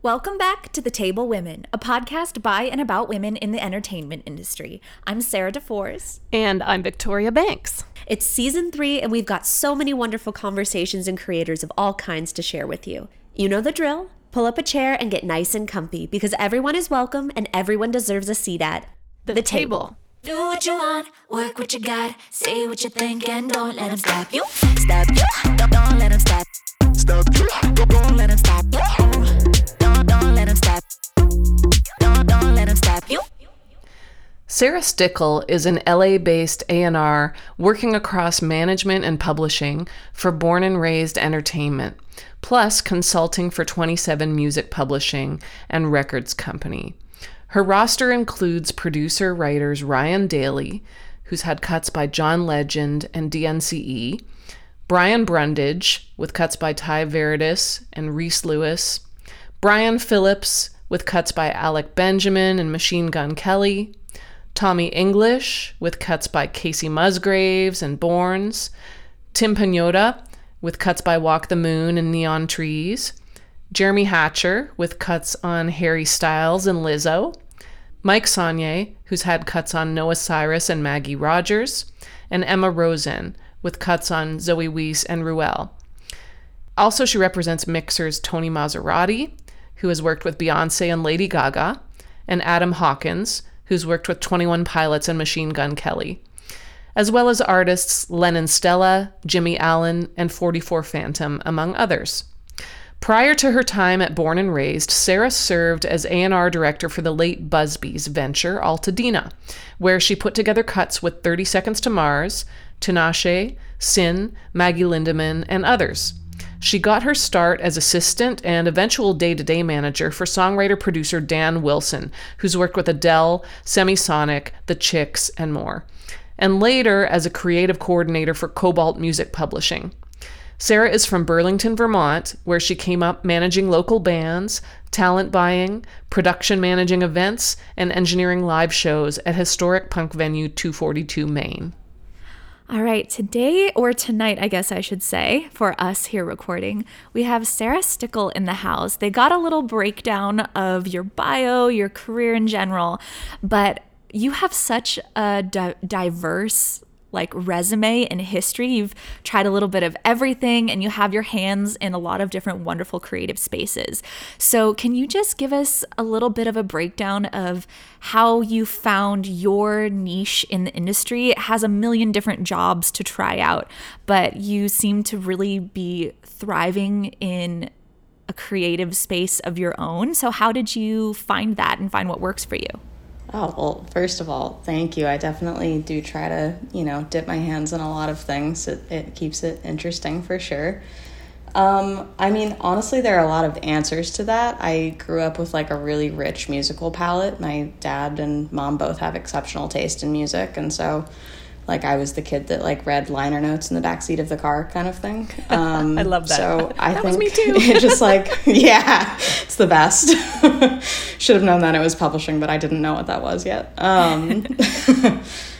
Welcome back to The Table Women, a podcast by and about women in the entertainment industry. I'm Sarah DeForest. And I'm Victoria Banks. It's season three, and we've got so many wonderful conversations and creators of all kinds to share with you. You know the drill. Pull up a chair and get nice and comfy because everyone is welcome and everyone deserves a seat at the, the table. Do what you want, work what you got, say what you think, and don't let them stop you. Stop you, don't, don't let them stop. Stop you, don't, don't let them stop you. Don't let them stop. Don't, don't let them stop you. Sarah Stickle is an LA-based A&R working across management and publishing for Born and Raised Entertainment, plus consulting for 27 Music Publishing and Records Company. Her roster includes producer writers Ryan Daly, who's had cuts by John Legend and DNCE, Brian Brundage, with cuts by Tai Verdes and Reese Lewis, Brian Phillips with cuts by Alec Benjamin and Machine Gun Kelly, Tommy English with cuts by Kacey Musgraves and Borns, Tim Pagnotta with cuts by Walk the Moon and Neon Trees, Jeremy Hatcher with cuts on Harry Styles and Lizzo, Mike Saunier, who's had cuts on Noah Cyrus and Maggie Rogers, and Emma Rosen with cuts on Zoe Wees and Ruel. Also, she represents mixers Tony Maserati, who has worked with Beyonce and Lady Gaga, and Adam Hawkins, who's worked with 21 Pilots and Machine Gun Kelly, as well as artists Lennon Stella, Jimmy Allen, and 44 Phantom, among others. Prior to her time at Born and Raised, Sarah served as A&R director for the late Busbee's venture Altadena, where she put together cuts with 30 Seconds to Mars, Tinashe, Sin, Maggie Lindemann, and others. She got her start as assistant and eventual day to day manager for songwriter producer Dan Wilson, who's worked with Adele, Semisonic, The Chicks, and more, and later as a creative coordinator for Kobalt Music Publishing. Sarah is from Burlington, Vermont, where she came up managing local bands, talent buying, production managing events, and engineering live shows at historic punk venue 242 Main. All right, today or tonight, I guess I should say, for us here recording, we have Sarah Stickle in the house. They got a little breakdown of your bio, your career in general, but you have such a di- diverse like resume and history. You've tried a little bit of everything and you have your hands in a lot of different wonderful creative spaces. So, can you just give us a little bit of a breakdown of how you found your niche in the industry? It has a million different jobs to try out, but you seem to really be thriving in a creative space of your own. So, how did you find that and find what works for you? Oh, well, first of all, thank you. I definitely do try to, you know, dip my hands in a lot of things. It, it keeps it interesting for sure. Um, I mean, honestly, there are a lot of answers to that. I grew up with like a really rich musical palette. My dad and mom both have exceptional taste in music, and so like I was the kid that like read liner notes in the back seat of the car kind of thing. Um, I love that. So I that think me too. it just like yeah, it's the best. Should have known that it was publishing, but I didn't know what that was yet. Um,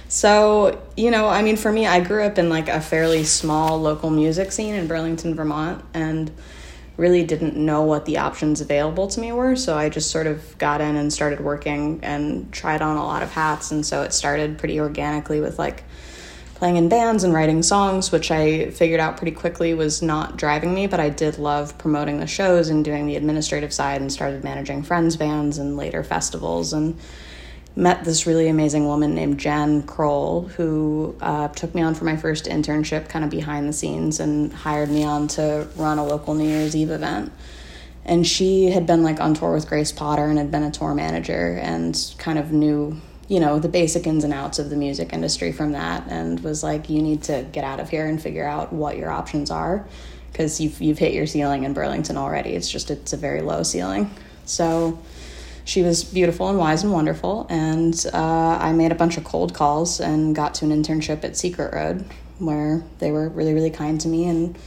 so you know, I mean, for me, I grew up in like a fairly small local music scene in Burlington, Vermont, and really didn't know what the options available to me were. So I just sort of got in and started working and tried on a lot of hats. And so it started pretty organically with like playing in bands and writing songs, which I figured out pretty quickly was not driving me, but I did love promoting the shows and doing the administrative side and started managing friends' bands and later festivals and met this really amazing woman named Jen Kroll who uh, took me on for my first internship kind of behind the scenes and hired me on to run a local New Year's Eve event. And she had been like on tour with Grace Potter and had been a tour manager and kind of knew you know the basic ins and outs of the music industry from that and was like you need to get out of here and figure out what your options are because you've you've hit your ceiling in Burlington already it's just it's a very low ceiling so she was beautiful and wise and wonderful and uh, I made a bunch of cold calls and got to an internship at Secret Road where they were really really kind to me and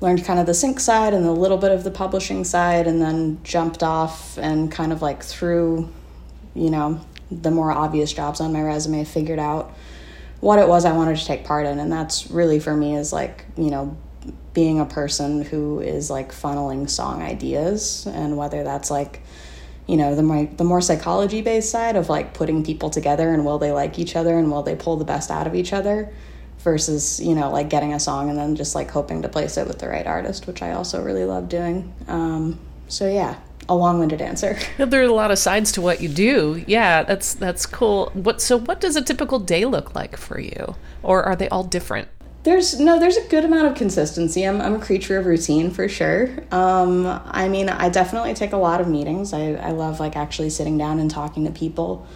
learned kind of the sync side and a little bit of the publishing side and then jumped off and kind of like through you know the more obvious jobs on my resume, figured out what it was I wanted to take part in. And that's really for me is like, you know, being a person who is like funneling song ideas and whether that's like you know the more the more psychology based side of like putting people together and will they like each other and will they pull the best out of each other versus you know like getting a song and then just like hoping to place it with the right artist which i also really love doing. Um, so yeah a long-winded answer. There are a lot of sides to what you do. Yeah that's that's cool. What so what does a typical day look like for you? Or are they all different there's no there's a good amount of consistency. I'm, I'm a creature of routine for sure. Um, i mean i definitely take a lot of meetings. I, I love like actually sitting down and talking to people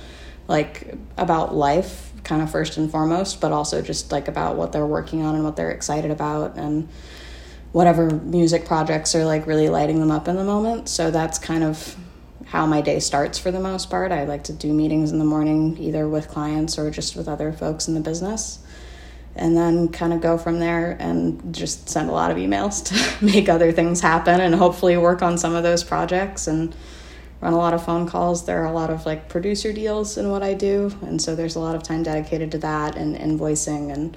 like about life kind of first and foremost but also just like about what they're working on and what they're excited about and whatever music projects are like really lighting them up in the moment. So that's kind of how my day starts for the most part. I like to do meetings in the morning either with clients or just with other folks in the business and then kind of go from there and just send a lot of emails to make other things happen and hopefully work on some of those projects and run a lot of phone calls. There are a lot of like producer deals in what i do and so there's a lot of time dedicated to that and invoicing and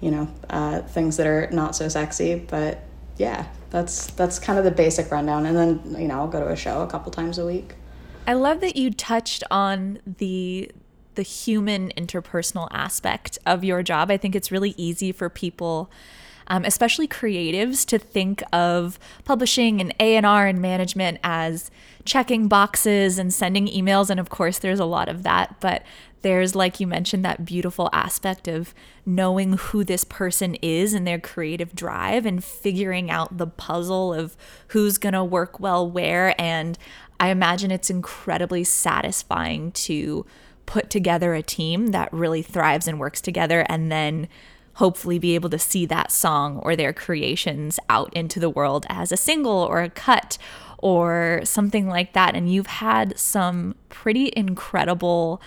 you know uh, things that are not so sexy. But yeah that's that's kind of the basic rundown. And then you know i'll go to a show a couple times a week. I love that you touched on the the human interpersonal aspect of your job. I think it's really easy for people, um, especially creatives, to think of publishing and A and R and management as checking boxes and sending emails. And of course, there's a lot of that, but there's like you mentioned that beautiful aspect of knowing who this person is and their creative drive and figuring out the puzzle of who's going to work well where and i imagine it's incredibly satisfying to put together a team that really thrives and works together and then hopefully be able to see that song or their creations out into the world as a single or a cut or something like that. And you've had some pretty incredible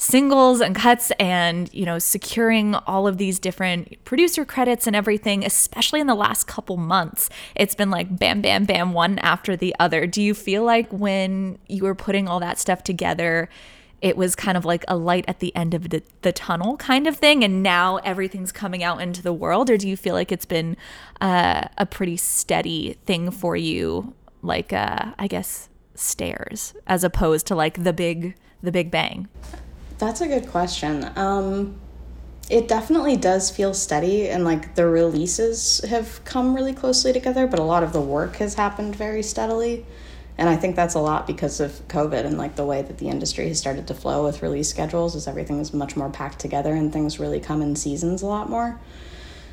singles and cuts and you know securing all of these different producer credits and everything especially in the last couple months it's been like bam bam bam one after the other do you feel like when you were putting all that stuff together it was kind of like a light at the end of the, the tunnel kind of thing and now everything's coming out into the world or do you feel like it's been uh, a pretty steady thing for you like uh, i guess stairs as opposed to like the big the big bang? That's a good question. Um, it definitely does feel steady and like the releases have come really closely together but a lot of the work has happened very steadily and I think that's a lot because of COVID and like the way that the industry has started to flow with release schedules is everything is much more packed together and things really come in seasons a lot more.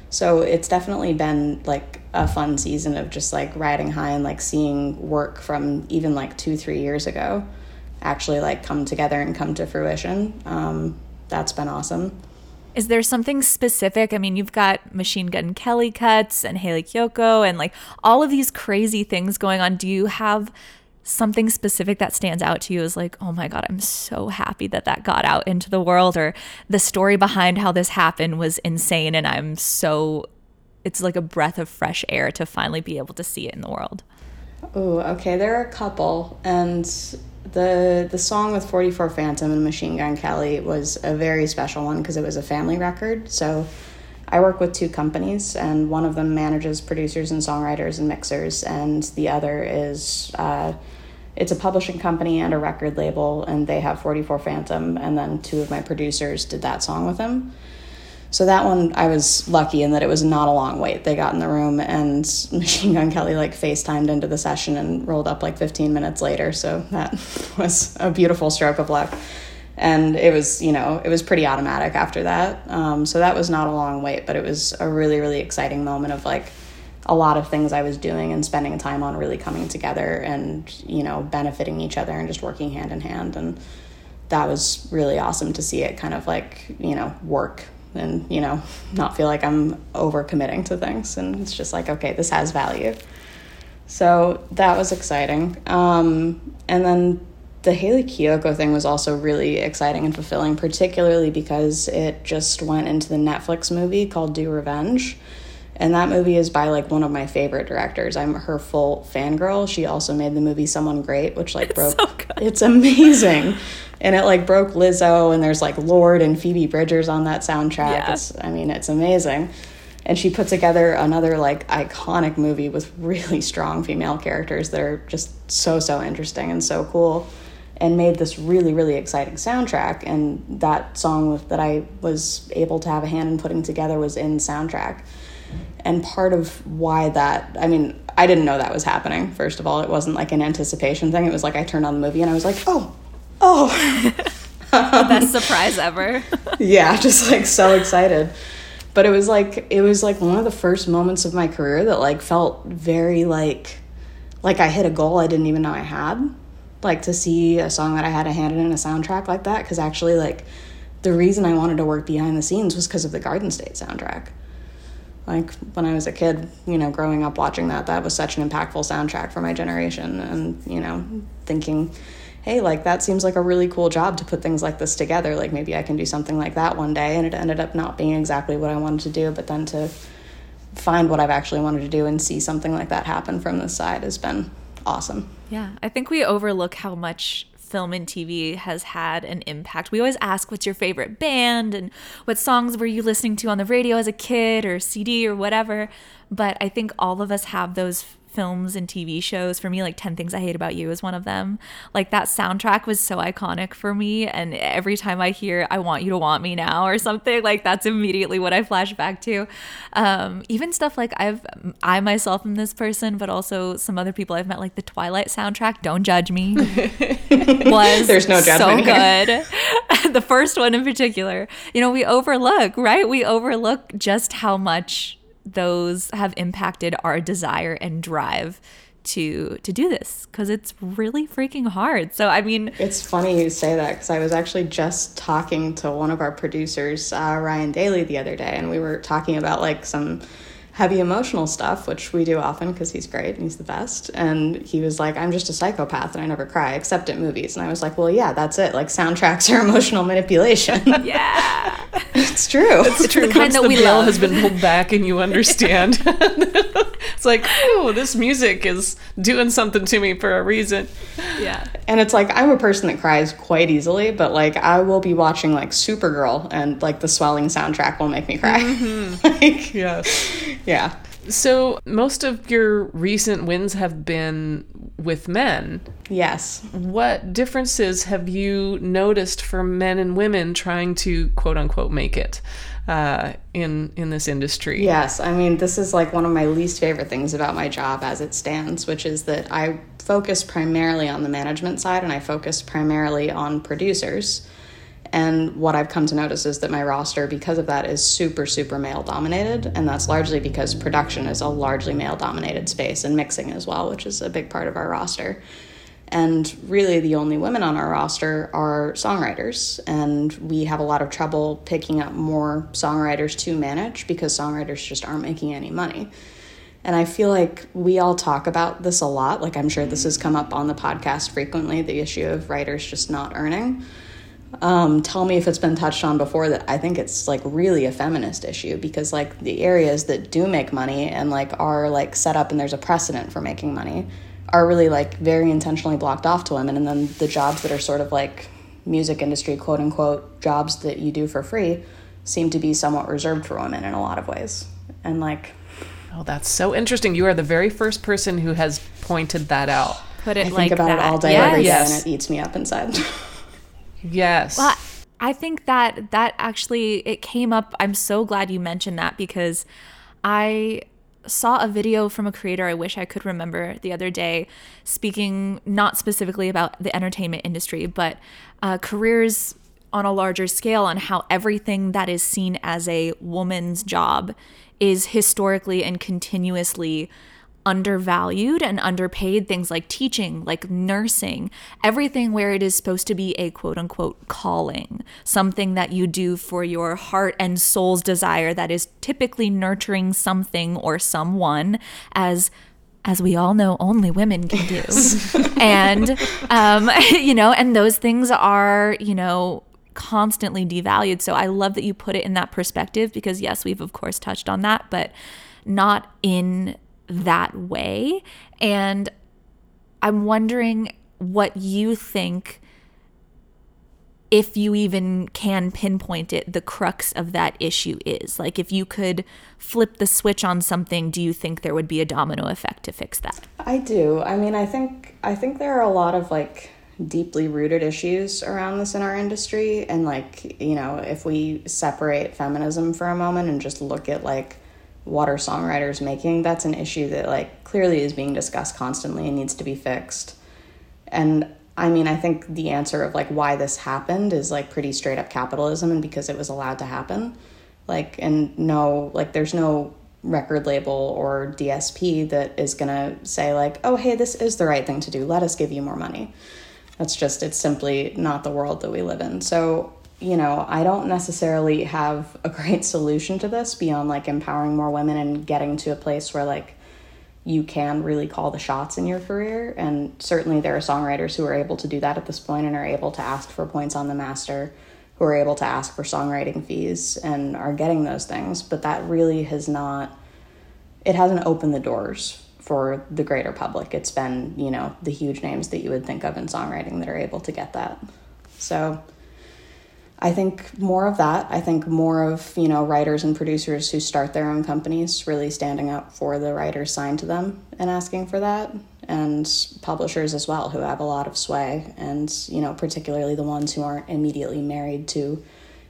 So it's definitely been like a fun season of just like riding high and like seeing work from even like two, three years ago actually like come together and come to fruition. Um, that's been awesome. Is there something specific? I mean, you've got Machine Gun Kelly cuts and Hayley Kiyoko and like all of these crazy things going on. Do you have something specific that stands out to you is like, oh my God, I'm so happy that that got out into the world, or the story behind how this happened was insane, and I'm so, it's like a breath of fresh air to finally be able to see it in the world. Oh, okay. There are a couple, and the the song with 44 Phantom and Machine Gun Kelly was a very special one because it was a family record. So I work with two companies, and one of them manages producers and songwriters and mixers, and the other is uh, it's a publishing company and a record label, and they have 44 Phantom, and then two of my producers did that song with him. So that one, I was lucky in that it was not a long wait. They got in the room, and Machine Gun Kelly like FaceTimed into the session and rolled up like 15 minutes later. So that was a beautiful stroke of luck. And it was, you know, it was pretty automatic after that. Um, so that was not a long wait, but it was a really, really exciting moment of like, a lot of things I was doing and spending time on really coming together and, you know, benefiting each other and just working hand in hand. And that was really awesome to see it kind of like, you know, work and, you know, not feel like I'm over committing to things. And it's just like, okay, this has value. So that was exciting. Um, and then the Hayley Kiyoko thing was also really exciting and fulfilling, particularly because it just went into the Netflix movie called Do Revenge and that movie is by like one of my favorite directors. I'm her full fangirl. She also made the movie Someone Great, which like it's broke so it's amazing. and it like broke Lizzo and there's like Lorde and Phoebe Bridgers on that soundtrack. Yeah. It's I mean, it's amazing. and she put together another like iconic movie with really strong female characters that are just so so interesting and so cool and made this really really exciting soundtrack and that song that i was able to have a hand in putting together was in soundtrack and part of why that i mean i didn't know that was happening first of all. It wasn't like an anticipation thing. It was like i turned on the movie and i was like oh oh. Best surprise ever. yeah just like so excited. But it was like it was like one of the first moments of my career that like felt very like like i hit a goal i didn't even know i had. Like to see a song that i had a hand in in a soundtrack like that. Because actually like the reason i wanted to work behind the scenes was because of the garden state soundtrack like when i was a kid you know growing up watching that that was such an impactful soundtrack for my generation and you know thinking hey, like that seems like a really cool job to put things like this together. Like maybe I can do something like that one day. And it ended up not being exactly what I wanted to do, but then to find what I've actually wanted to do and see something like that happen from this side has been awesome. Yeah, I think we overlook how much film and TV has had an impact. We always ask, what's your favorite band and what songs were you listening to on the radio as a kid or CD or whatever. But I think all of us have those films and TV shows. For me, like 10 Things I Hate About You is one of them. Like that soundtrack was so iconic for me. And every time I hear I Want You to Want Me Now or something, like that's immediately what I flash back to. Um, even stuff like I've, I myself am this person, but also some other people I've met, like the Twilight soundtrack, Don't Judge Me, was There's no so judgment here. good. the first one in particular. You know, we overlook, right? We overlook just how much those have impacted our desire and drive to to do this because it's really freaking hard. So I mean, It's funny you say that because I was actually just talking to one of our producers, uh, Ryan Daly, the other day, and we were talking about like some heavy emotional stuff, which we do often because he's great and he's the best. And he was like, I'm just a psychopath and I never cry except at movies. And I was like, well, yeah, that's it. Like soundtracks are emotional manipulation. yeah, it's true. It's true. the kind Once that the we veil love. has been pulled back and you understand. it's like, oh, this music is doing something to me for a reason. yeah. And it's like I'm a person that cries quite easily, but like I will be watching like Supergirl and like the swelling soundtrack will make me cry. Mm-hmm. like, Yes. Yeah. So most of your recent wins have been with men. Yes. What differences have you noticed for men and women trying to quote unquote make it uh, in in this industry? Yes, I mean, this is like one of my least favorite things about my job as it stands, which is that I focus primarily on the management side and I focus primarily on producers. And what I've come to notice is that my roster, because of that, is super, super male dominated. And that's largely because production is a largely male dominated space and mixing as well, which is a big part of our roster. And really, the only women on our roster are songwriters. And we have a lot of trouble picking up more songwriters to manage because songwriters just aren't making any money. And I feel like we all talk about this a lot. Like, I'm sure this has come up on the podcast frequently the issue of writers just not earning. Um, tell me if it's been touched on before that I think it's like really a feminist issue because like the areas that do make money and like are like set up and there's a precedent for making money are really like very intentionally blocked off to women and then the jobs that are sort of like music industry quote unquote jobs that you do for free seem to be somewhat reserved for women in a lot of ways and like Oh, that's so interesting. You are the very first person who has pointed that out. Put it I like think about that. it all day yes. every day Yes. and it eats me up inside Yes. Well, I think that that actually it came up. I'm so glad you mentioned that because I saw a video from a creator I wish I could remember the other day speaking not specifically about the entertainment industry, but uh, careers on a larger scale on how everything that is seen as a woman's job is historically and continuously undervalued and underpaid things like teaching, like nursing, everything where it is supposed to be a quote unquote calling, something that you do for your heart and soul's desire that is typically nurturing something or someone as as we all know only women can do. And um you know and those things are you know constantly devalued. So i love that you put it in that perspective because yes we've of course touched on that but not in that way. And I'm wondering what you think if you even can pinpoint it, the crux of that issue is. Like, if you could flip the switch on something, do you think there would be a domino effect to fix that? I do. I mean, I think I think there are a lot of like deeply rooted issues around this in our industry and like, you know, if we separate feminism for a moment and just look at like what are songwriters making, that's an issue that like clearly is being discussed constantly and needs to be fixed. And I mean, I think the answer of like why this happened is like pretty straight up capitalism and because it was allowed to happen. Like, and no, like, there's no record label or DSP that is going to say, like, oh, hey, this is the right thing to do. Let us give you more money. That's just, it's simply not the world that we live in. So, you know, I don't necessarily have a great solution to this beyond like empowering more women and getting to a place where like you can really call the shots in your career. And certainly there are songwriters who are able to do that at this point and are able to ask for points on the master, who are able to ask for songwriting fees and are getting those things. But that really has not, it hasn't opened the doors for the greater public. It's been, you know, the huge names that you would think of in songwriting that are able to get that. So, I think more of that. I think more of, you know, writers and producers who start their own companies really standing up for the writers signed to them and asking for that. And publishers as well who have a lot of sway and, you know, particularly the ones who aren't immediately married to,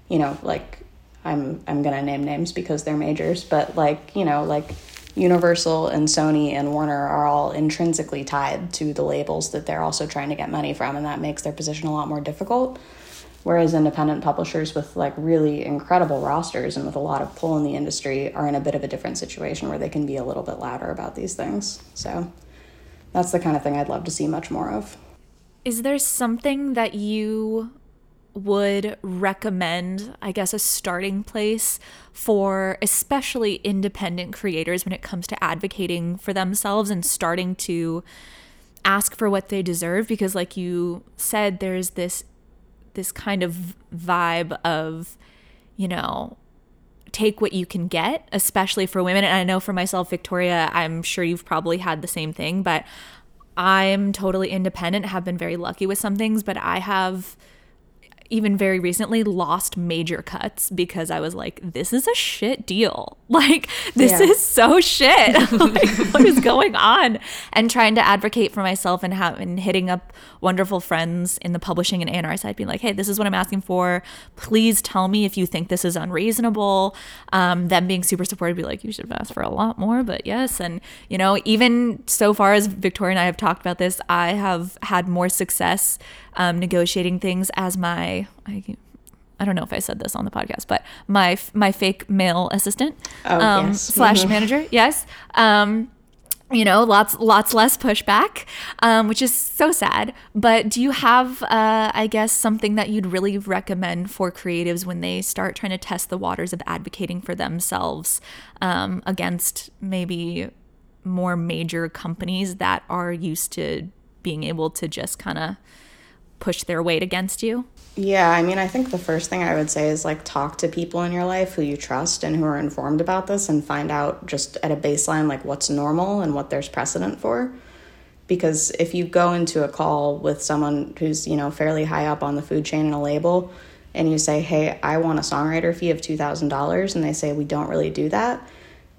you know, like I'm I'm gonna name names because they're majors, but like, you know, like Universal and Sony and Warner are all intrinsically tied to the labels that they're also trying to get money from, and that makes their position a lot more difficult. Whereas independent publishers with like really incredible rosters and with a lot of pull in the industry are in a bit of a different situation where they can be a little bit louder about these things. So that's the kind of thing I'd love to see much more of. Is there something that you would recommend, I guess, a starting place for especially independent creators when it comes to advocating for themselves and starting to ask for what they deserve? Because, like you said, there's this this kind of vibe of, you know, take what you can get, especially for women. And I know for myself, Victoria, I'm sure you've probably had the same thing, but I'm totally independent, have been very lucky with some things, but I have even very recently lost major cuts because I was like, this is a shit deal. Like, this yeah. is so shit. like, what is going on? And trying to advocate for myself and, have, and hitting up wonderful friends in the publishing and A&R side, being like, hey, this is what I'm asking for. Please tell me if you think this is unreasonable. Um, them being super supportive, be like, you should have asked for a lot more, but yes. And, you know, even so far as Victoria and I have talked about this, I have had more success um, negotiating things as my I, I don't know if I said this on the podcast, but my my fake male assistant oh, um, yes. slash mm-hmm. manager, yes. Um, you know, lots lots less pushback, um, which is so sad. But do you have, uh, I guess, something that you'd really recommend for creatives when they start trying to test the waters of advocating for themselves um, against maybe more major companies that are used to being able to just kind of push their weight against you? Yeah, I mean, I think the first thing I would say is like talk to people in your life who you trust and who are informed about this and find out just at a baseline like what's normal and what there's precedent for. Because if you go into a call with someone who's, you know, fairly high up on the food chain in a label and you say, "Hey, I want a songwriter fee of $2,000." and they say, "We don't really do that."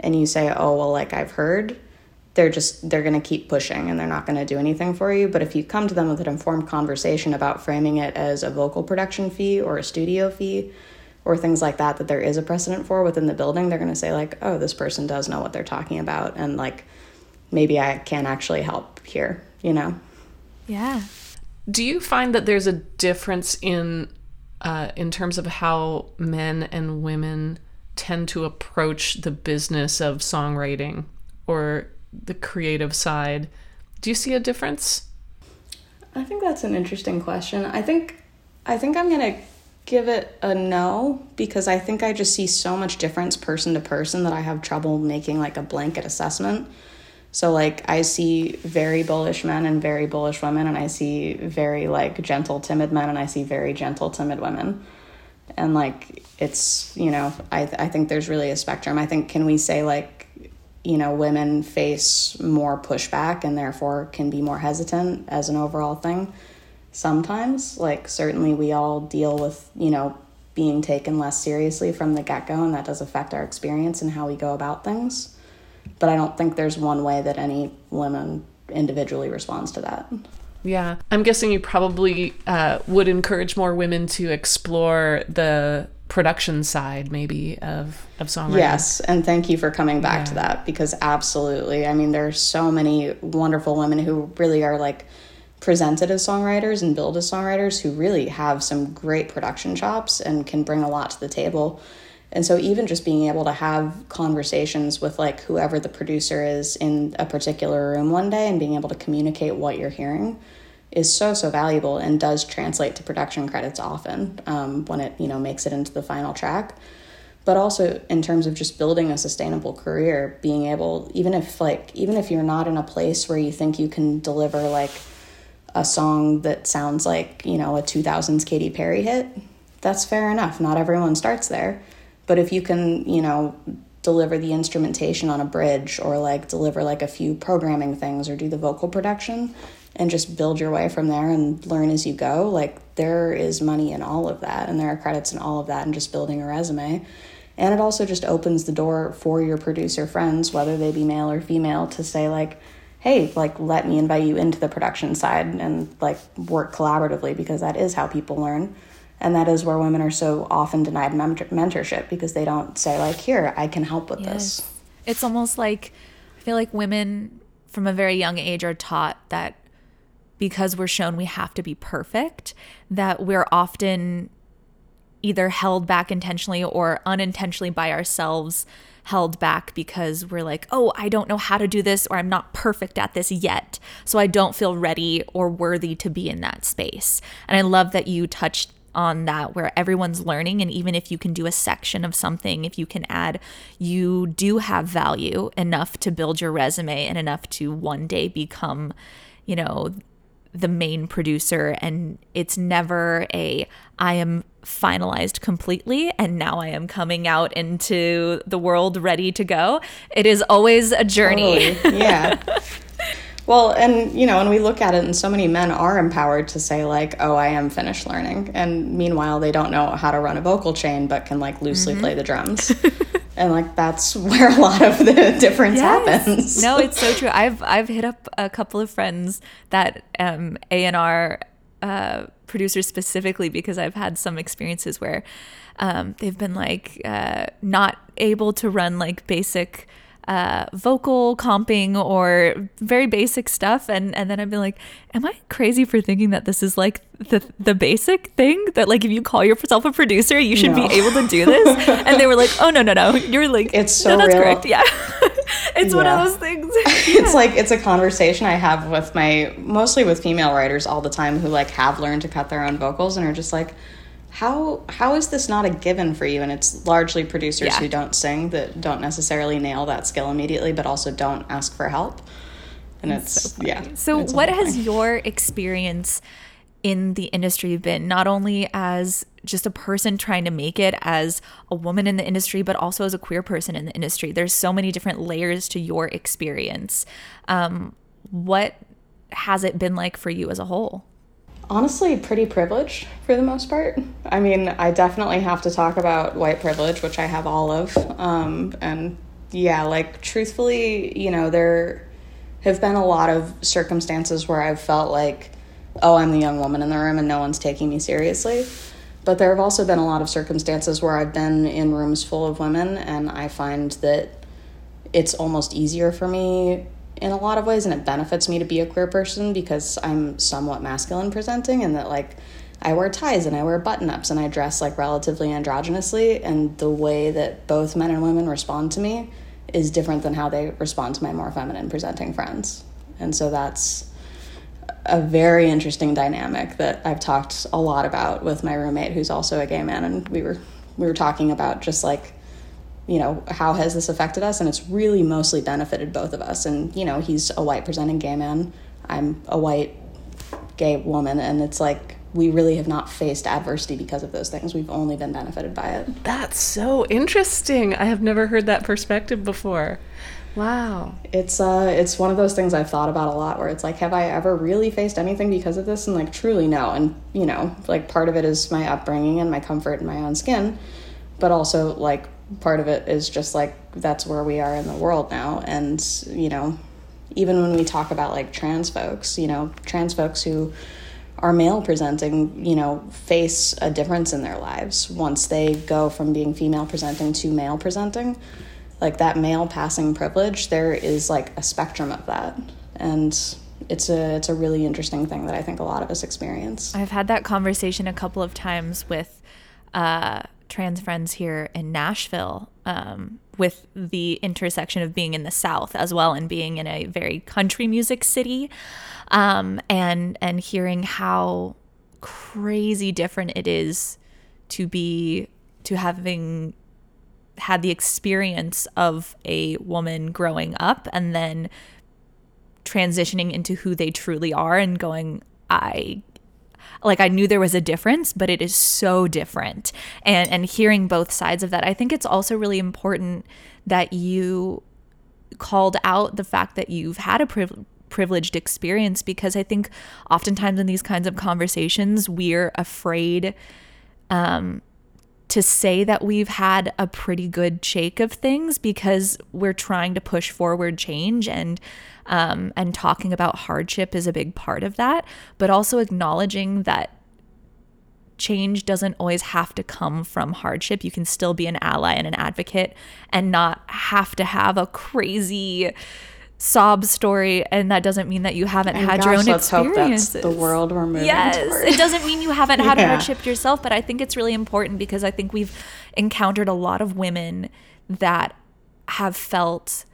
And you say, "Oh, well, like I've heard." They're just they're going to keep pushing and they're not going to do anything for you. But if you come to them with an informed conversation about framing it as a vocal production fee or a studio fee or things like that that there is a precedent for within the building they're going to say like oh this person does know what they're talking about and like maybe i can actually help here you know? Yeah. Do you find that there's a difference in uh, in terms of how men and women tend to approach the business of songwriting? Or the creative side. Do you see a difference? I think that's an interesting question. I think I think I'm going to give it a no because I think I just see so much difference person to person that I have trouble making like a blanket assessment. So like I see very bullish men and very bullish women and I see very like gentle timid men and I see very gentle timid women. And like it's, you know, I I think there's really a spectrum. I think can we say like you know, women face more pushback and therefore can be more hesitant as an overall thing. sometimes. Like, certainly, we all deal with, you know, being taken less seriously from the get go, and that does affect our experience and how we go about things. But I don't think there's one way that any woman individually responds to that. Yeah. I'm guessing you probably uh, would encourage more women to explore the production side, maybe, of, of songwriting. Yes, and thank you for coming back to that because absolutely. I mean, there's so many wonderful women who really are like presented as songwriters and billed as songwriters who really have some great production chops and can bring a lot to the table. And so even just being able to have conversations with like whoever the producer is in a particular room one day and being able to communicate what you're hearing is so so valuable and does translate to production credits often um, when it you know makes it into the final track. But also in terms of just building a sustainable career being able even if like even if you're not in a place where you think you can deliver like a song that sounds like you know a 2000s Katy Perry hit that's fair enough. Not everyone starts there. But if you can you know deliver the instrumentation on a bridge or like deliver like a few programming things or do the vocal production and just build your way from there and learn as you go. Like there is money in all of that and there are credits in all of that and just building a resume. And it also just opens the door for your producer friends, whether they be male or female, to say like, hey, like let me invite you into the production side and like work collaboratively because that is how people learn. And that is where women are so often denied mentor- mentorship because they don't say like, here, I can help with yes. this. It's almost like I feel like women from a very young age are taught that because we're shown we have to be perfect, that we're often either held back intentionally or unintentionally by ourselves held back because we're like, oh, I don't know how to do this, or I'm not perfect at this yet. So I don't feel ready or worthy to be in that space. And I love that you touched on that where everyone's learning. And even if you can do a section of something, if you can add, you do have value enough to build your resume and enough to one day become, you know, the main producer and it's never a I am finalized completely and now I am coming out into the world ready to go. It is always a journey. Totally. Yeah. well, and you know, and we look at it and so many men are empowered to say like, "Oh, I am finished learning." And meanwhile, they don't know how to run a vocal chain but can like loosely mm-hmm. play the drums. and like that's where a lot of the difference yes. happens. no, it's so true. I've I've hit up a couple of friends that um, A and R uh, producers specifically because I've had some experiences where um, they've been like uh, not able to run like basic uh, vocal comping or very basic stuff and and then I'd be like am I crazy for thinking that this is like the the basic thing that like if you call yourself a producer you should no. be able to do this and they were like oh no no no you're like it's so no, that's real. correct yeah it's yeah. one of those things yeah. it's like it's a conversation I have with my mostly with female writers all the time who like have learned to cut their own vocals and are just like how how is this not a given for you? And it's largely producers yeah. who don't sing that don't necessarily nail that skill immediately but also don't ask for help. And it's so yeah so it's what has thing. your experience in the industry been? Not only as just a person trying to make it as a woman in the industry but also as a queer person in the industry. There's so many different layers to your experience. Um, what has it been like for you as a whole honestly pretty privileged for the most part. I mean, I definitely have to talk about white privilege, which I have all of. Um, and yeah, like truthfully, you know, there have been a lot of circumstances where I've felt like, oh, I'm the young woman in the room and no one's taking me seriously. But there have also been a lot of circumstances where I've been in rooms full of women and I find that it's almost easier for me in a lot of ways and it benefits me to be a queer person because I'm somewhat masculine presenting and that like I wear ties and I wear button ups and I dress like relatively androgynously and the way that both men and women respond to me is different than how they respond to my more feminine presenting friends. And so that's a very interesting dynamic that I've talked a lot about with my roommate who's also a gay man and we were we were talking about just like you know, how has this affected us? And it's really mostly benefited both of us. And, you know, he's a white presenting gay man. I'm a white gay woman. And it's like, we really have not faced adversity because of those things. We've only been benefited by it. That's so interesting. I have never heard that perspective before. Wow. It's uh it's one of those things I've thought about a lot where it's like have I ever really faced anything because of this and like truly no and you know like part of it is my upbringing and my comfort in my own skin but also like part of it is just like that's where we are in the world now and you know even when we talk about like trans folks you know trans folks who are male presenting you know face a difference in their lives once they go from being female presenting to male presenting like that male passing privilege there is like a spectrum of that and it's a it's a really interesting thing that I think a lot of us experience. I've had that conversation a couple of times with uh, trans friends here in Nashville, um, with the intersection of being in the South as well and being in a very country music city, um, and and hearing how crazy different it is to be to having had the experience of a woman growing up and then transitioning into who they truly are and going, I like I knew there was a difference, but it is so different. And and hearing both sides of that, I think it's also really important that you called out the fact that you've had a priv- privileged experience because I think oftentimes in these kinds of conversations we're afraid um to say that we've had a pretty good shake of things because we're trying to push forward change and um, and talking about hardship is a big part of that, but also acknowledging that change doesn't always have to come from hardship. You can still be an ally and an advocate and not have to have a crazy sob story and that doesn't mean that you haven't And had gosh, your own let's hope experiences. that's the world we're moving Yes, toward. it doesn't mean you haven't had Yeah. hardship yourself, but I think it's really important because I think we've encountered a lot of women that have felt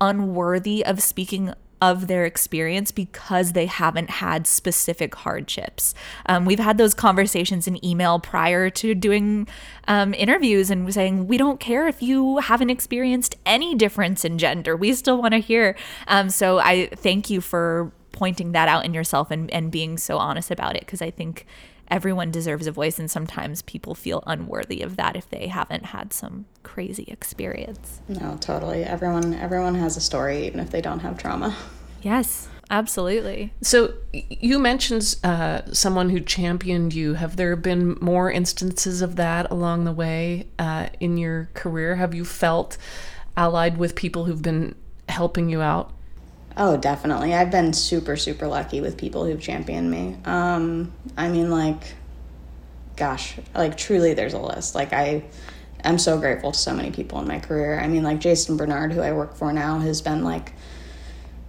unworthy of speaking of their experience because they haven't had specific hardships. Um, we've had those conversations in email prior to doing um, interviews and saying, we don't care if you haven't experienced any difference in gender. We still want to hear. Um, so I thank you for pointing that out in yourself and, and being so honest about it because I think everyone deserves a voice and sometimes people feel unworthy of that if they haven't had some crazy experience. No, totally. Everyone everyone has a story even if they don't have trauma. Yes, absolutely. So you mentioned uh, someone who championed you. Have there been more instances of that along the way uh, in your career? Have you felt allied with people who've been helping you out? Oh, definitely. I've been super, super lucky with people who've championed me. Um, I mean, like, gosh, like, truly, there's a list. Like, I am so grateful to so many people in my career. I mean, like, Jason Bernard, who I work for now, has been like,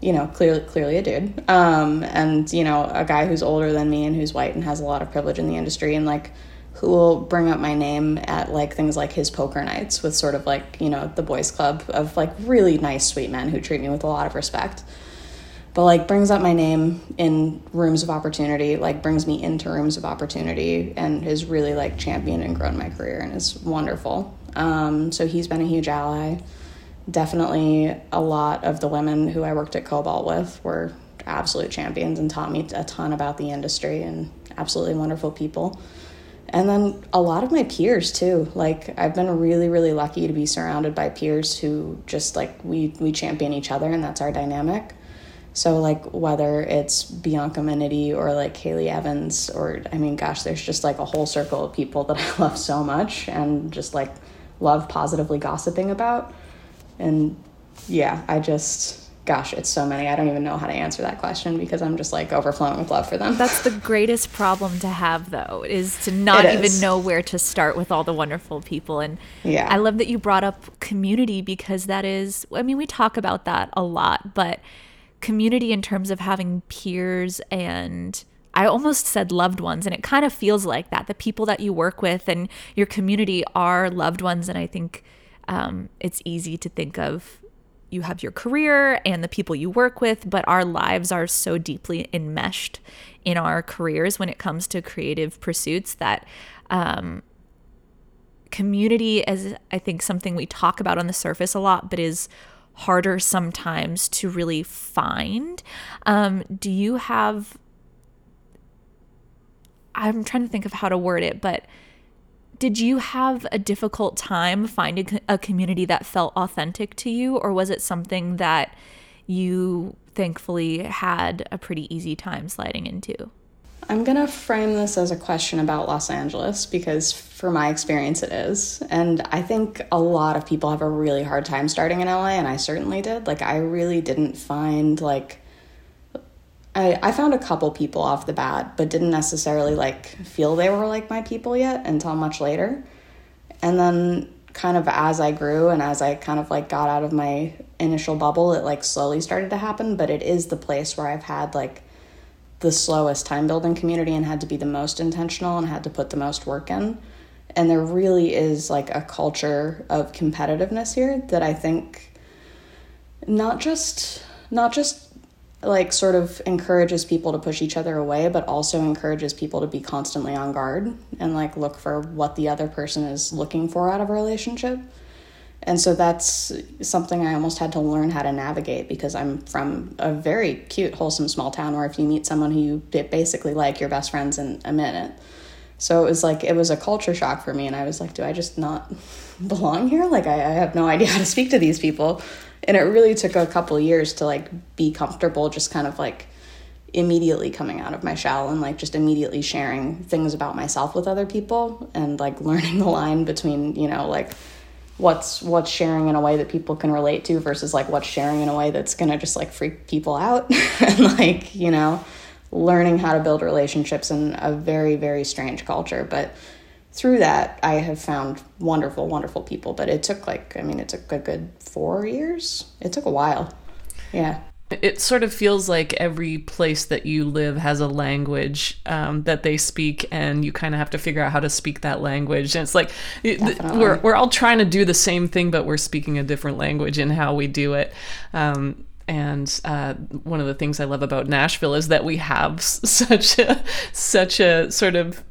you know, clearly, clearly a dude. Um, and, you know, a guy who's older than me and who's white and has a lot of privilege in the industry and, like, who will bring up my name at like things like his poker nights with sort of like you know the boys club of like really nice sweet men who treat me with a lot of respect. But like brings up my name in rooms of opportunity like brings me into rooms of opportunity and has really like championed and grown my career and is wonderful. Um, so he's been a huge ally. Definitely a lot of the women who i worked at Kobalt with were absolute champions and taught me a ton about the industry and absolutely wonderful people and then a lot of my peers too. Like i've been really really lucky to be surrounded by peers who just like we we champion each other and that's our dynamic. So like whether it's bianca Minetti or like haley evans or i mean gosh there's just like a whole circle of people that i love so much and just like love positively gossiping about. And yeah i just gosh it's so many i don't even know how to answer that question because i'm just like overflowing with love for them That's the greatest problem to have, though, is to not It even know where to start with all the wonderful people. And Yeah. I love that you brought up community because that is, I mean, we talk about that a lot, but community in terms of having peers and I almost said loved ones, and it kind of feels like that. The people that you work with and your community are loved ones. And I think um, it's easy to think of you have your career and the people you work with, but our lives are so deeply enmeshed in our careers when it comes to creative pursuits that um, community is, I think, something we talk about on the surface a lot, but is harder sometimes to really find. Um, do you have I'm trying to think of how to word it, but did you have a difficult time finding a community that felt authentic to you, or was it something that you thankfully had a pretty easy time sliding into? I'm going to frame this as a question about Los Angeles because, for my experience, it is. And I think a lot of people have a really hard time starting in LA, and I certainly did. Like, I really didn't find, like, I, I found a couple people off the bat, but didn't necessarily, like, feel they were, like, my people yet until much later. And then, kind of as I grew and as I kind of, like, got out of my initial bubble, it, like, slowly started to happen. But it is the place where I've had, like, the slowest time building community and had to be the most intentional and had to put the most work in. And there really is like a culture of competitiveness here that I think not just not just like sort of encourages people to push each other away but also encourages people to be constantly on guard and like look for what the other person is looking for out of a relationship and so that's something I almost had to learn how to navigate because I'm from a very cute, wholesome small town where if you meet someone who you basically like, your best friends in a minute. So it was like, it was a culture shock for me. And I was like, do I just not belong here? Like, I, I have no idea how to speak to these people. And it really took a couple years to like be comfortable, just kind of like immediately coming out of my shell and like just immediately sharing things about myself with other people and like learning the line between, you know, like, what's what's sharing in a way that people can relate to versus like what's sharing in a way that's gonna just like freak people out. And like you know learning how to build relationships in a very very strange culture. But through that i have found wonderful wonderful people but it took like i mean it took a good four years it took a while yeah it sort of feels like every place that you live has a language um, that they speak, and you kind of have to figure out how to speak that language. And it's like we're we're all trying to do the same thing, but we're speaking a different language in how we do it. Um, and uh, one of the things I love about Nashville is that we have such a such a sort of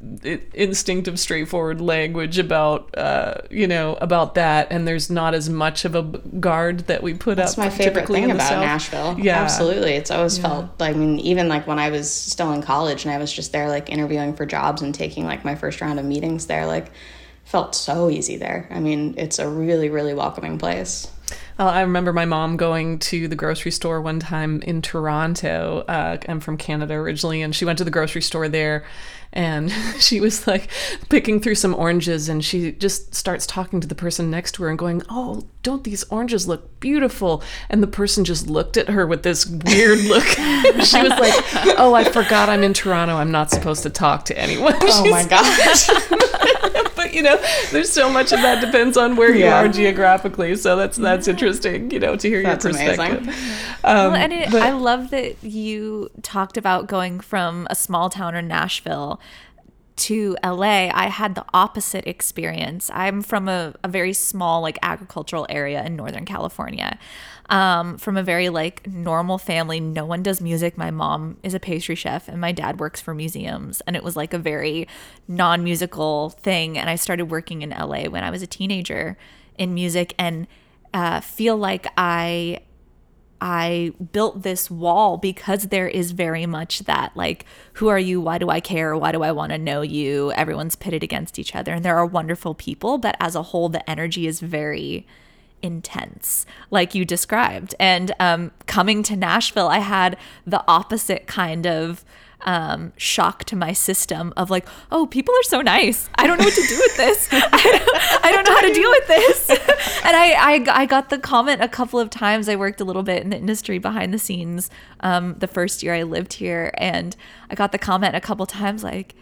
instinctive, straightforward language about uh, you know about that, and there's not as much of a guard that we put That's up. That's my favorite thing about South. Nashville. Yeah, absolutely. It's always yeah. felt. I mean, even like when I was still in college and I was just there, like interviewing for jobs and taking like my first round of meetings there, like felt so easy there. I mean, it's a really really welcoming place. Uh, I remember my mom going to the grocery store one time in Toronto. Uh, I'm from Canada originally, and she went to the grocery store there and she was like picking through some oranges and she just starts talking to the person next to her and going oh don't these oranges look beautiful? And the person just looked at her with this weird look. She was like oh i forgot i'm in toronto. I'm not supposed to talk to anyone. Oh my gosh you know there's so much of that depends on where yeah. you are geographically so that's that's interesting you know to hear that's your perspective um, well, and it, but, i love that you talked about going from a small town in nashville to LA, I had the opposite experience. I'm from a, a very small, like agricultural area in Northern California. Um, from a very like normal family. No one does music. My mom is a pastry chef and my dad works for museums. And it was like a very non musical thing. And I started working in LA when I was a teenager in music and uh, feel like I I built this wall because there is very much that, like, who are you? Why do I care? Why do I want to know you? Everyone's pitted against each other. And there are wonderful people, but as a whole, the energy is very intense, like you described. And um, coming to Nashville, I had the opposite kind of um, shock to my system of like, oh, people are so nice. I don't know what to do with this. I, don't, I don't know how to deal with this. and I, I, I got the comment a couple of times. I worked a little bit in the industry behind the scenes um, the first year I lived here. And I got the comment a couple times like,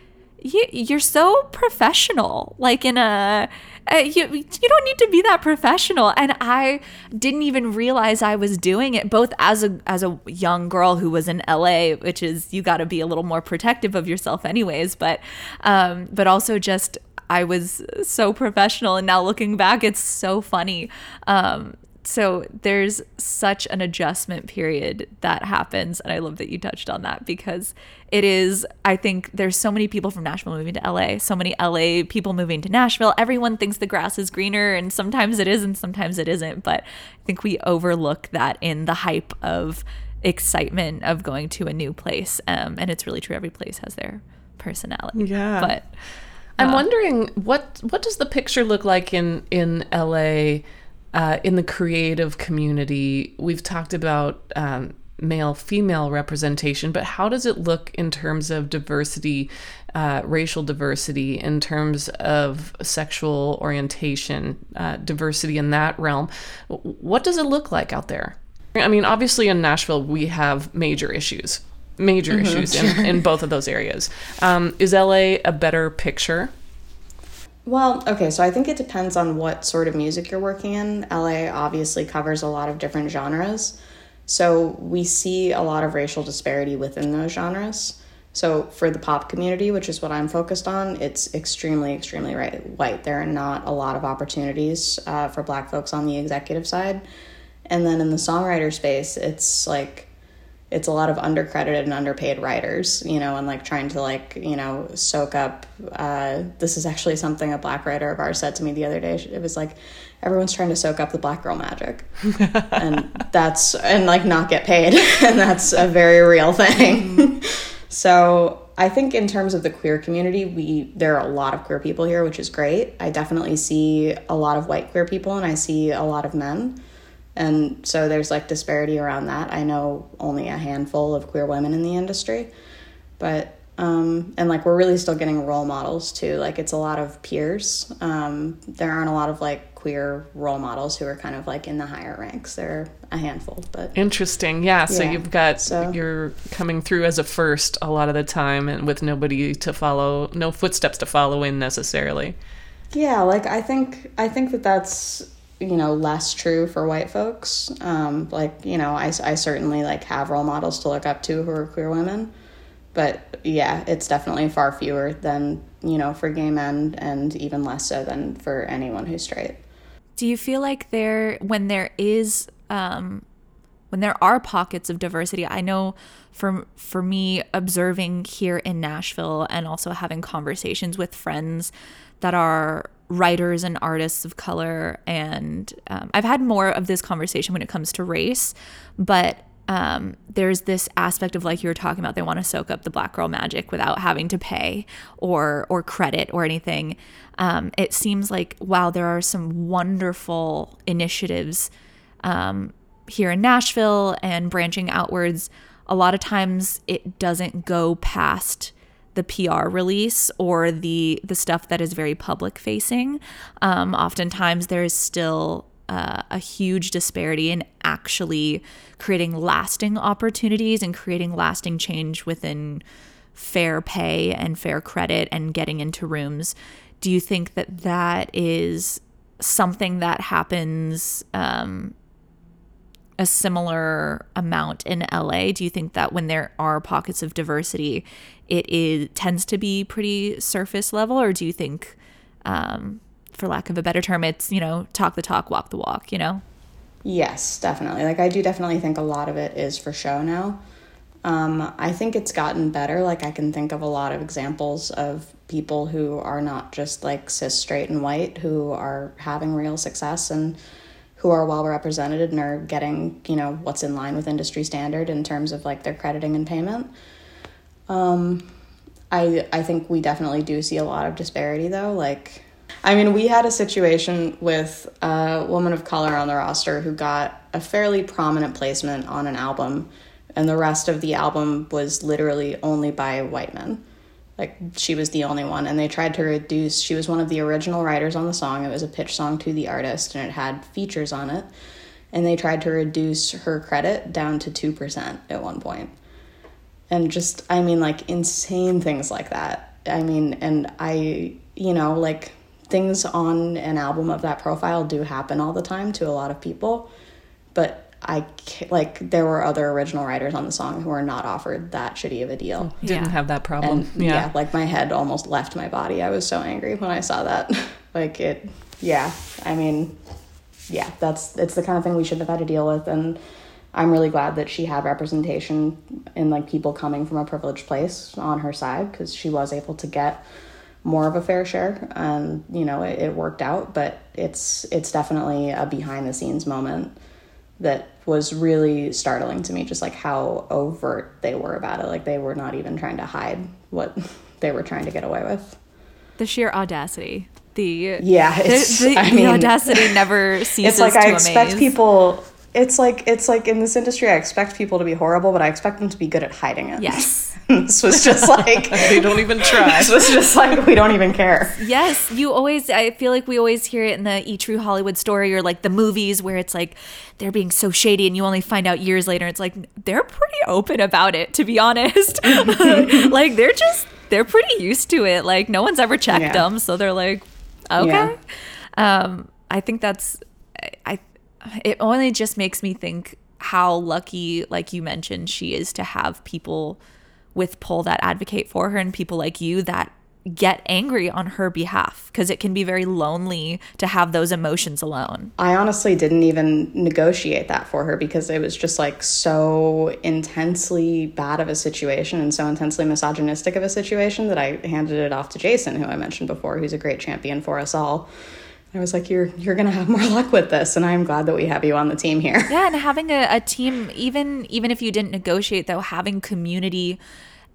you, are so professional like in a uh, you, you don't need to be that professional. And i didn't even realize i was doing it both as a as a young girl who was in la which is you got to be a little more protective of yourself anyways but um but also just I was so professional and now looking back it's so funny. Um so there's such an adjustment period that happens and i love that you touched on that because it is i think there's so many people from nashville moving to la so many la people moving to nashville everyone thinks the grass is greener and sometimes it is and sometimes it isn't but i think we overlook that in the hype of excitement of going to a new place um, and it's really true every place has their personality. Yeah. But I'm wondering what what does the picture look like in in LA uh, in the creative community? We've talked about um, male female representation, but how does it look in terms of diversity, uh, racial diversity, in terms of sexual orientation, uh, diversity in that realm? What does it look like out there? I mean, obviously in Nashville we have major issues. Major issues in, in both of those areas. Um, is LA a better picture? Well, okay, so I think it depends on what sort of music you're working in. LA obviously covers a lot of different genres. So we see a lot of racial disparity within those genres. So for the pop community, which is what I'm focused on, it's extremely, extremely right, white. There are not a lot of opportunities uh, for black folks on the executive side. And then in the songwriter space, it's like it's a lot of undercredited and underpaid writers, you know, and like trying to like, you know, soak up. Uh, this is actually something a black writer of ours said to me the other day. It was like, everyone's trying to soak up the black girl magic, and that's and like not get paid, and that's a very real thing. so I think in terms of the queer community, we there are a lot of queer people here, which is great. I definitely see a lot of white queer people, and I see a lot of men. And so there's like disparity around that. I know only a handful of queer women in the industry, but um, and like we're really still getting role models too. Like it's a lot of peers. Um, there aren't a lot of like queer role models who are kind of like in the higher ranks. They're a handful, but Interesting. Yeah. So Yeah, you've got so- you're coming through as a first a lot of the time, and with nobody to follow, no footsteps to follow in necessarily. Yeah, like I think I think that that's you know less true for white folks. Um, like you know, I, I certainly like have role models to look up to who are queer women, but yeah, it's definitely far fewer than you know for gay men, and even less so than for anyone who's straight. do you feel like there when there is um when there are pockets of diversity i know for for me observing here in nashville and also having conversations with friends that are writers and artists of color and um, i've had more of this conversation when it comes to race but um, there's this aspect of like you were talking about they want to soak up the black girl magic without having to pay or or credit or anything. Um, it seems like while there are some wonderful initiatives um, here in nashville and branching outwards. A lot of times it doesn't go past the PR release or the the stuff that is very public facing. Um, oftentimes, there is still uh, a huge disparity in actually creating lasting opportunities and creating lasting change within fair pay and fair credit and getting into rooms. Do you think that that is something that happens? Um, a similar amount in LA? Do you think that when there are pockets of diversity, it is tends to be pretty surface level, or do you think, um, for lack of a better term, it's you know talk the talk, walk the walk? You know. Yes, definitely. Like I do definitely think a lot of it is for show now. Um, I think it's gotten better. Like I can think of a lot of examples of people who are not just like cis, straight, and white who are having real success and who are well represented and are getting you know what's in line with industry standard in terms of like their crediting and payment. Um, I I think we definitely do see a lot of disparity though. Like, I mean, we had a situation with a woman of color on the roster who got a fairly prominent placement on an album, and the rest of the album was literally only by white men. Like she was the only one, and they tried to reduce. She was one of the original writers on the song. It was a pitch song to the artist, and it had features on it. And they tried to reduce her credit down to two percent at one point and just i mean like insane things like that i mean and i you know like things on an album of that profile do happen all the time to a lot of people but i like there were other original writers on the song who were not offered that shitty of a deal Didn't Yeah. have that problem. and yeah. like my head almost left my body i was so angry when i saw that like it yeah i mean yeah that's it's the kind of thing we shouldn't have had to deal with and i'm really glad that she had representation in like people coming from a privileged place on her side because she was able to get more of a fair share and you know it, it worked out but it's it's definitely a behind the scenes moment that was really startling to me just like how overt they were about it like they were not even trying to hide what they were trying to get away with. The sheer audacity. The Yeah, the, it's- the, I the audacity never ceases It's like I expect people. It's like it's like in this industry, I expect people to be horrible, but I expect them to be good at hiding it. Yes. this was just like They don't even try. this was just like we don't even care. Yes, you always. I feel like we always hear it in the E True Hollywood story or like the movies where it's like they're being so shady, and you only find out years later. It's like they're pretty open about it, to be honest. like they're just they're pretty used to it. Like no one's ever checked Yeah. them, so they're like, okay. Um, I think that's I. It only just makes me think how lucky, like you mentioned, she is to have people with pull that advocate for her and people like you that get angry on her behalf because it can be very lonely to have those emotions alone. I honestly didn't even negotiate that for her because it was just like so intensely bad of a situation and so intensely misogynistic of a situation that I handed it off to Jason, who I mentioned before, who's a great champion for us all. I was like, "You're you're gonna have more luck with this, and I'm glad that we have you on the team here." Yeah, and having a, a team, even even if you didn't negotiate, though, having community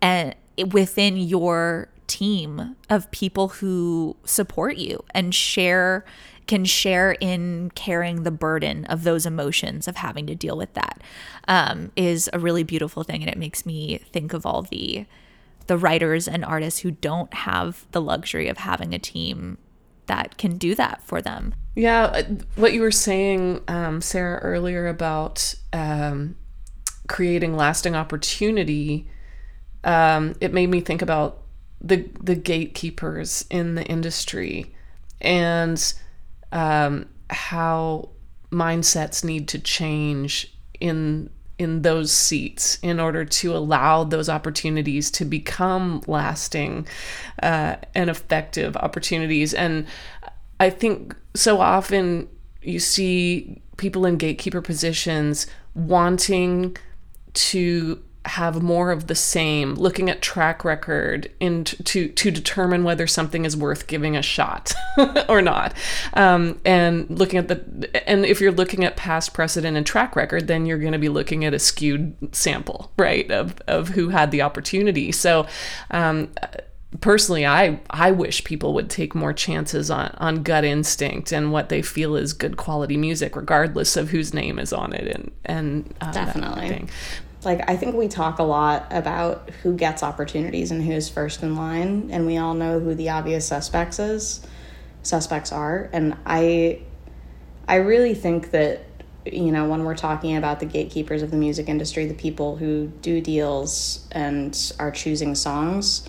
and within your team of people who support you and share can share in carrying the burden of those emotions of having to deal with that um, is a really beautiful thing, and it makes me think of all the the writers and artists who don't have the luxury of having a team that can do that for them. Yeah, uh, what you were saying, um, Sarah, earlier about um, creating lasting opportunity, um, it made me think about the the gatekeepers in the industry and um, how mindsets need to change in in those seats in order to allow those opportunities to become lasting uh, and effective opportunities. And I think so often you see people in gatekeeper positions wanting to have more of the same looking at track record and to to determine whether something is worth giving a shot or not. Um, and looking at the and if you're looking at past precedent and track record then you're going to be looking at a skewed sample right of of who had the opportunity. So um, personally i i wish people would take more chances on on gut instinct and what they feel is good quality music regardless of whose name is on it and and uh, that kind of Definitely. Like I think we talk a lot about who gets opportunities and who's first in line, and we all know who the obvious suspects is suspects are, and I I really think that you know when we're talking about the gatekeepers of the music industry, the people who do deals and are choosing songs.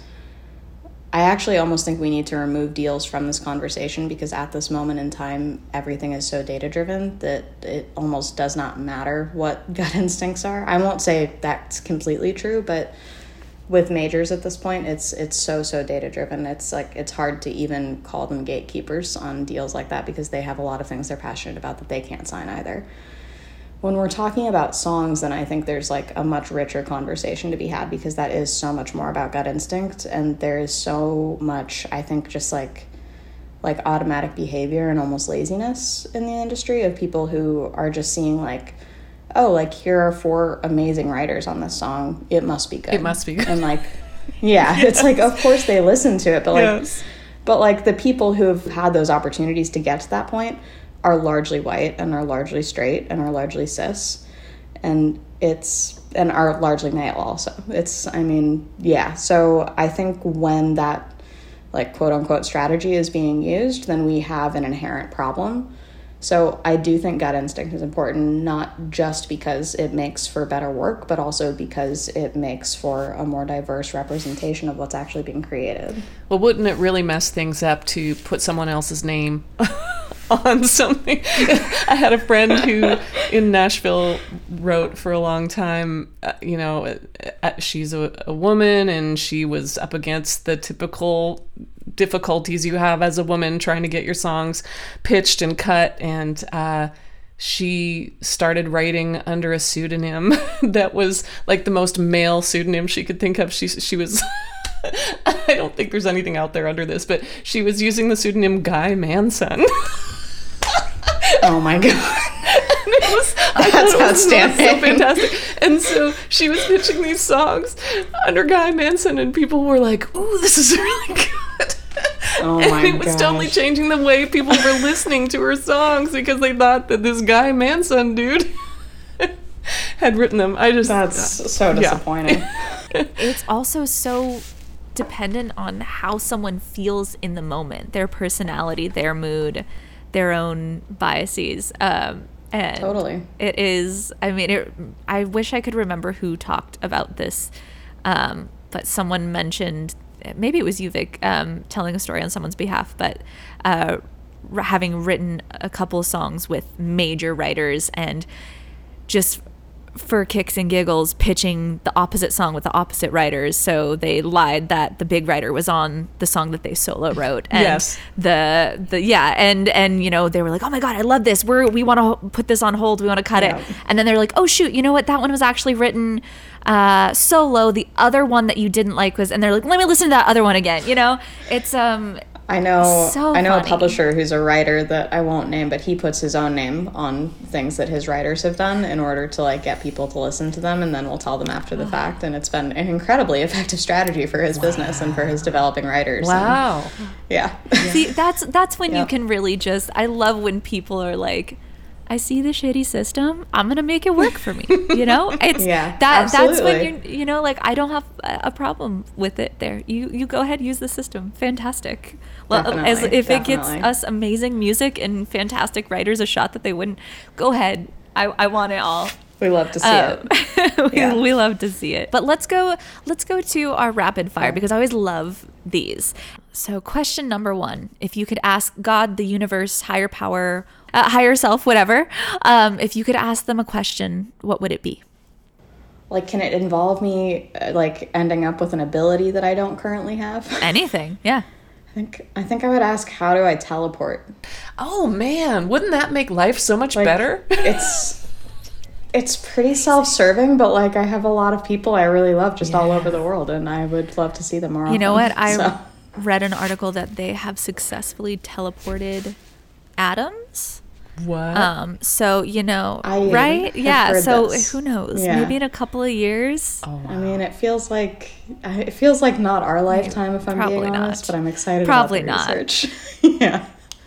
I actually almost think we need to remove deals from this conversation because at this moment in time, everything is so data driven that it almost does not matter what gut instincts are. I won't say that's completely true, but with majors at this point, it's it's so so data driven. It's like it's hard to even call them gatekeepers on deals like that because they have a lot of things they're passionate about that they can't sign either when we're talking about songs, then I think there's like a much richer conversation to be had because that is so much more about gut instinct, and there is so much I think just like like automatic behavior and almost laziness in the industry of people who are just seeing like, oh, like here are four amazing writers on this song, it must be good. It must be good. and like, yeah, it's like of course they listen to it, but like. Yes. But like the people who have had those opportunities to get to that point are largely white and are largely straight and are largely cis. And it's and are largely male also. It's I mean, yeah. So I think when that like quote unquote strategy is being used, then we have an inherent problem. So I do think gut instinct is important, not just because it makes for better work, but also because it makes for a more diverse representation of what's actually being created. Well, wouldn't it really mess things up to put someone else's name on something? I had a friend who in Nashville wrote for a long time, uh, you know, uh, she's a, a woman and she was up against the typical difficulties you have as a woman trying to get your songs pitched and cut. And, uh, she started writing under a pseudonym that was like the most male pseudonym she could think of. She she was I don't think there's anything out there under this, but she was using the pseudonym Guy Manson. Oh my god. it was That's thought outstanding. So fantastic. And so she was pitching these songs under Guy Manson, and people were like, "Ooh, this is really good." Oh and my it was totally changing the way people were listening to her songs because they thought that this Guy Manson dude had written them. I just That's so Yeah. disappointing. it's also so dependent on how someone feels in the moment, their personality, their mood, their own biases. Um, and Totally. it is. I mean, it, I wish I could remember who talked about this, um, but someone mentioned maybe it was you, Vic, um, telling a story on someone's behalf, but. Uh, r- having written a couple of songs with major writers and just for kicks and giggles pitching the opposite song with the opposite writers. So they lied that the big writer was on the song that they solo wrote. And Yes. the the yeah and and you know they were like oh my god i love this. We're we want to put this on hold. We want to cut Yeah. it and then they're like oh shoot. You know what? That one was actually written uh solo. The other one that you didn't like was and they're like let me listen to that other one again. You know? It's um I know So I know funny. a publisher who's a writer that I won't name, but he puts his own name on things that his writers have done in order to like get people to listen to them and then we'll tell them after the fact. And it's been an incredibly effective strategy for his business and for his developing writers. and- wow. yeah. See, that's that's when you can really just. I love when people are like, "I see the shitty system. I'm gonna make it work for me." You know, it's Yeah, that that's when absolutely. you you know like I don't have a problem with it. There, you you go ahead use the system. Fantastic. Well, as Definitely, if it gets us amazing music and fantastic writers a shot that they wouldn't. Go ahead. I, I want it all. We love to see Um, it. we, Yeah. we love to see it. But let's go let's go to our rapid fire because I always love these. So question number 1, if you could ask God, the universe, higher power, uh, higher self, whatever, um, if you could ask them a question, what would it be? Like can it involve me uh, like ending up with an ability that I don't currently have? Anything. Yeah. I think I think I would ask how do I teleport? Oh man, wouldn't that make life so much Like, better? it's it's pretty self-serving, but like I have a lot of people I really love just all over the world, and I would love to see them more. You know what? often. I So, read an article that they have successfully teleported atoms. what? Um, so you know, I right? Yeah. So this. who knows? Yeah. Maybe in a couple of years. oh, I mean, it feels like it feels like not our lifetime, if I'm Probably being not. honest. But I'm excited Probably about the not. research. yeah,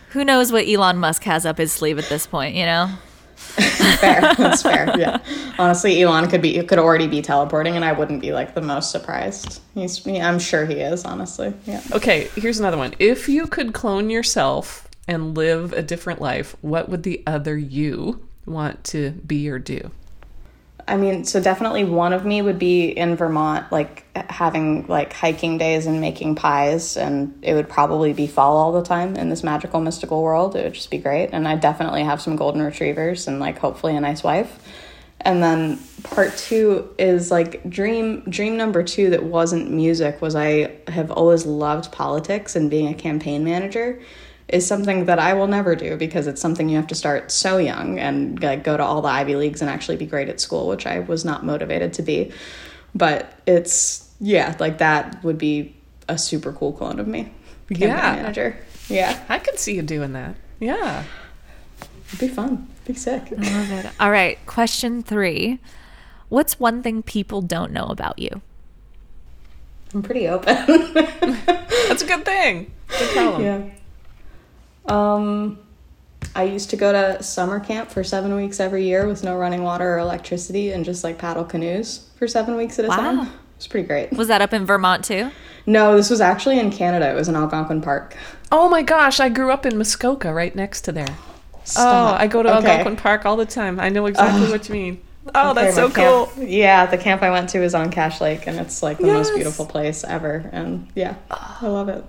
Who knows what Elon Musk has up his sleeve at this point? You know. fair. That's fair. Yeah, honestly, Elon could be could already be teleporting, and I wouldn't be like the most surprised. He's, I'm sure he is. Honestly, yeah. Okay, here's another one. If you could clone yourself and live a different life, what would the other you want to be or do? I mean, so definitely one of me would be in Vermont, like having like hiking days and making pies, and it would probably be fall all the time in this magical, mystical world. It would just be great, and I definitely have some golden retrievers and like hopefully a nice wife. And then part two is like dream dream number two that wasn't music was I have always loved politics and being a campaign manager is something that I will never do because it's something you have to start so young and like go to all the Ivy Leagues and actually be great at school, which I was not motivated to be. But it's yeah, like that would be a super cool clone of me. Yeah. manager. Yeah. I could see you doing that. Yeah. It'd be fun. Be sick. Love it. All right. Question three. What's one thing people don't know about you? I'm pretty open. That's a good thing. Good problem. yeah. Um, I used to go to summer camp for seven weeks every year with no running water or electricity and just like paddle canoes for seven weeks at a Wow. time. It was pretty great. Was that up in Vermont too? No, this was actually in Canada. It was in Algonquin Park. Oh my gosh, I grew up in Muskoka right next to there. Stop. Oh, I go to Okay. Algonquin Park all the time. I know exactly what you mean. Oh, Okay, that's so camp- cool. Yeah, the camp I went to is on Cache Lake, and it's like the most beautiful place ever. And yeah, I love it.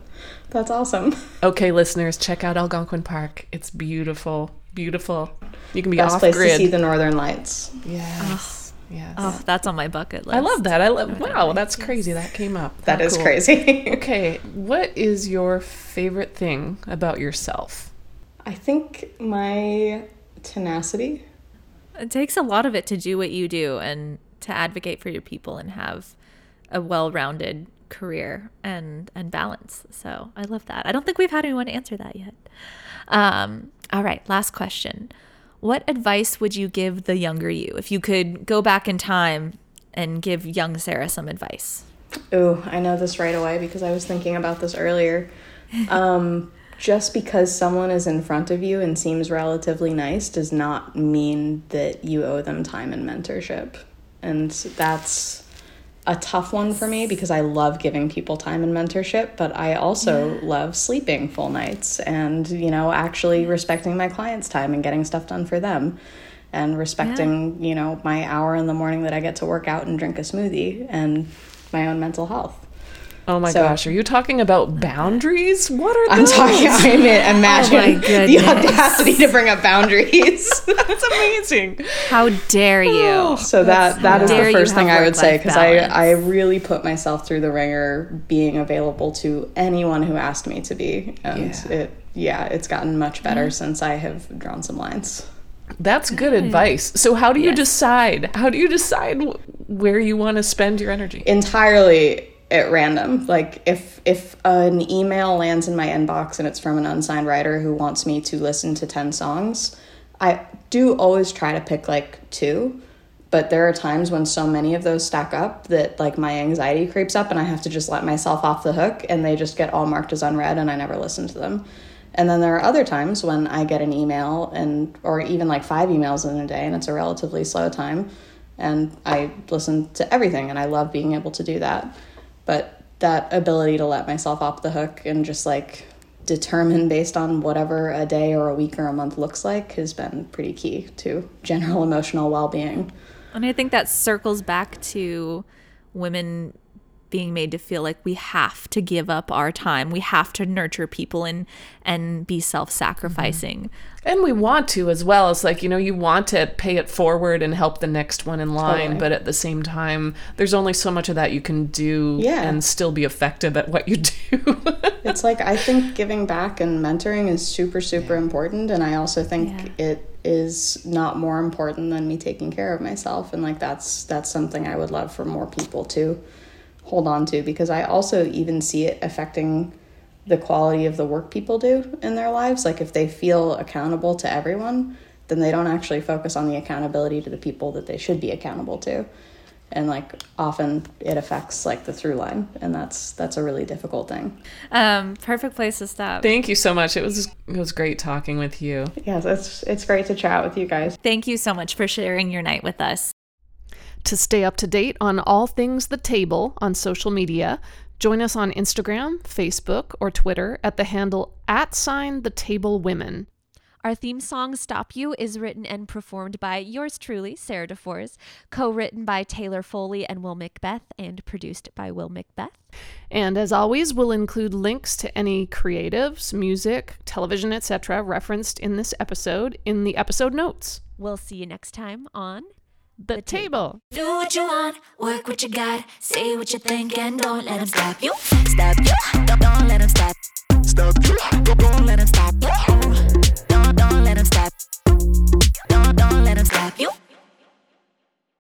That's awesome. Okay, listeners, check out Algonquin Park. It's beautiful. Beautiful. You can be Best off place to see the northern lights. yes. Yes. Oh, that's on my bucket list. I love that. I love Wow, that's crazy that came up. That How is cool. crazy. Okay, what is your favorite thing about yourself? I think my tenacity. It takes a lot of it to do what you do and to advocate for your people and have a well-rounded career and and balance. So I love that. I don't think we've had anyone answer that yet. Um, all right, last question. what advice would you give the younger you if you could go back in time and give young Sarah some advice? Ooh, I know this right away because I was thinking about this earlier. Um, just because someone is in front of you and seems relatively nice does not mean that you owe them time and mentorship. And that's a tough one for me because I love giving people time and mentorship, but I also yeah. love sleeping full nights and, you know, actually respecting my clients' time and getting stuff done for them and respecting, yeah. you know, my hour in the morning that I get to work out and drink a smoothie and my own mental health. Oh my so, gosh, are you talking about boundaries? What are those? I'm those? talking I'm imagining oh the audacity to bring up boundaries. That's amazing. How dare you? Oh, so that that is the first thing I would say because I I really put myself through the wringer being available to anyone who asked me to be. And yeah. it yeah, it's gotten much better since I have drawn some lines. That's good, good advice. So how do you yes. decide? How do you decide where you want to spend your energy? Entirely at random. Like if if an email lands in my inbox and it's from an unsigned writer who wants me to listen to 10 songs, I do always try to pick like two, but there are times when so many of those stack up that like my anxiety creeps up and I have to just let myself off the hook and they just get all marked as unread and I never listen to them. And then there are other times when I get an email and or even like five emails in a day and it's a relatively slow time and I listen to everything and I love being able to do that but that ability to let myself off the hook and just like determine based on whatever a day or a week or a month looks like has been pretty key to general emotional well-being. And I think that circles back to women being made to feel like we have to give up our time. We have to nurture people and and be self-sacrificing. Mm-hmm. And we want to as well. It's like, you know, you want to pay it forward and help the next one in line, totally. but at the same time, there's only so much of that you can do yeah. and still be effective at what you do. it's like I think giving back and mentoring is super super yeah. important and I also think yeah. it is not more important than me taking care of myself and like that's that's something I would love for more people too hold on to because I also even see it affecting the quality of the work people do in their lives. Like if they feel accountable to everyone, then they don't actually focus on the accountability to the people that they should be accountable to. And like often it affects like the through line and that's that's a really difficult thing. Um perfect place to stop. Thank you so much. It was it was great talking with you. Yes, it's it's great to chat with you guys. Thank you so much for sharing your night with us. To stay up to date on all things The Table on social media, join us on Instagram, Facebook, or Twitter at the handle at sign The Table Women. Our theme song, Stop You, is written and performed by yours truly, Sarah DeFors, co written by Taylor Foley and Will Macbeth, and produced by Will Macbeth. And as always, we'll include links to any creatives, music, television, etc., referenced in this episode in the episode notes. We'll see you next time on the, table. Do what you want, work what you got, say what you think, and don't let them stop you. Stop you, don't, don't let them stop. Stop you, don't, don't let them stop. Don't, don't let them stop. Don't, don't let them stop you.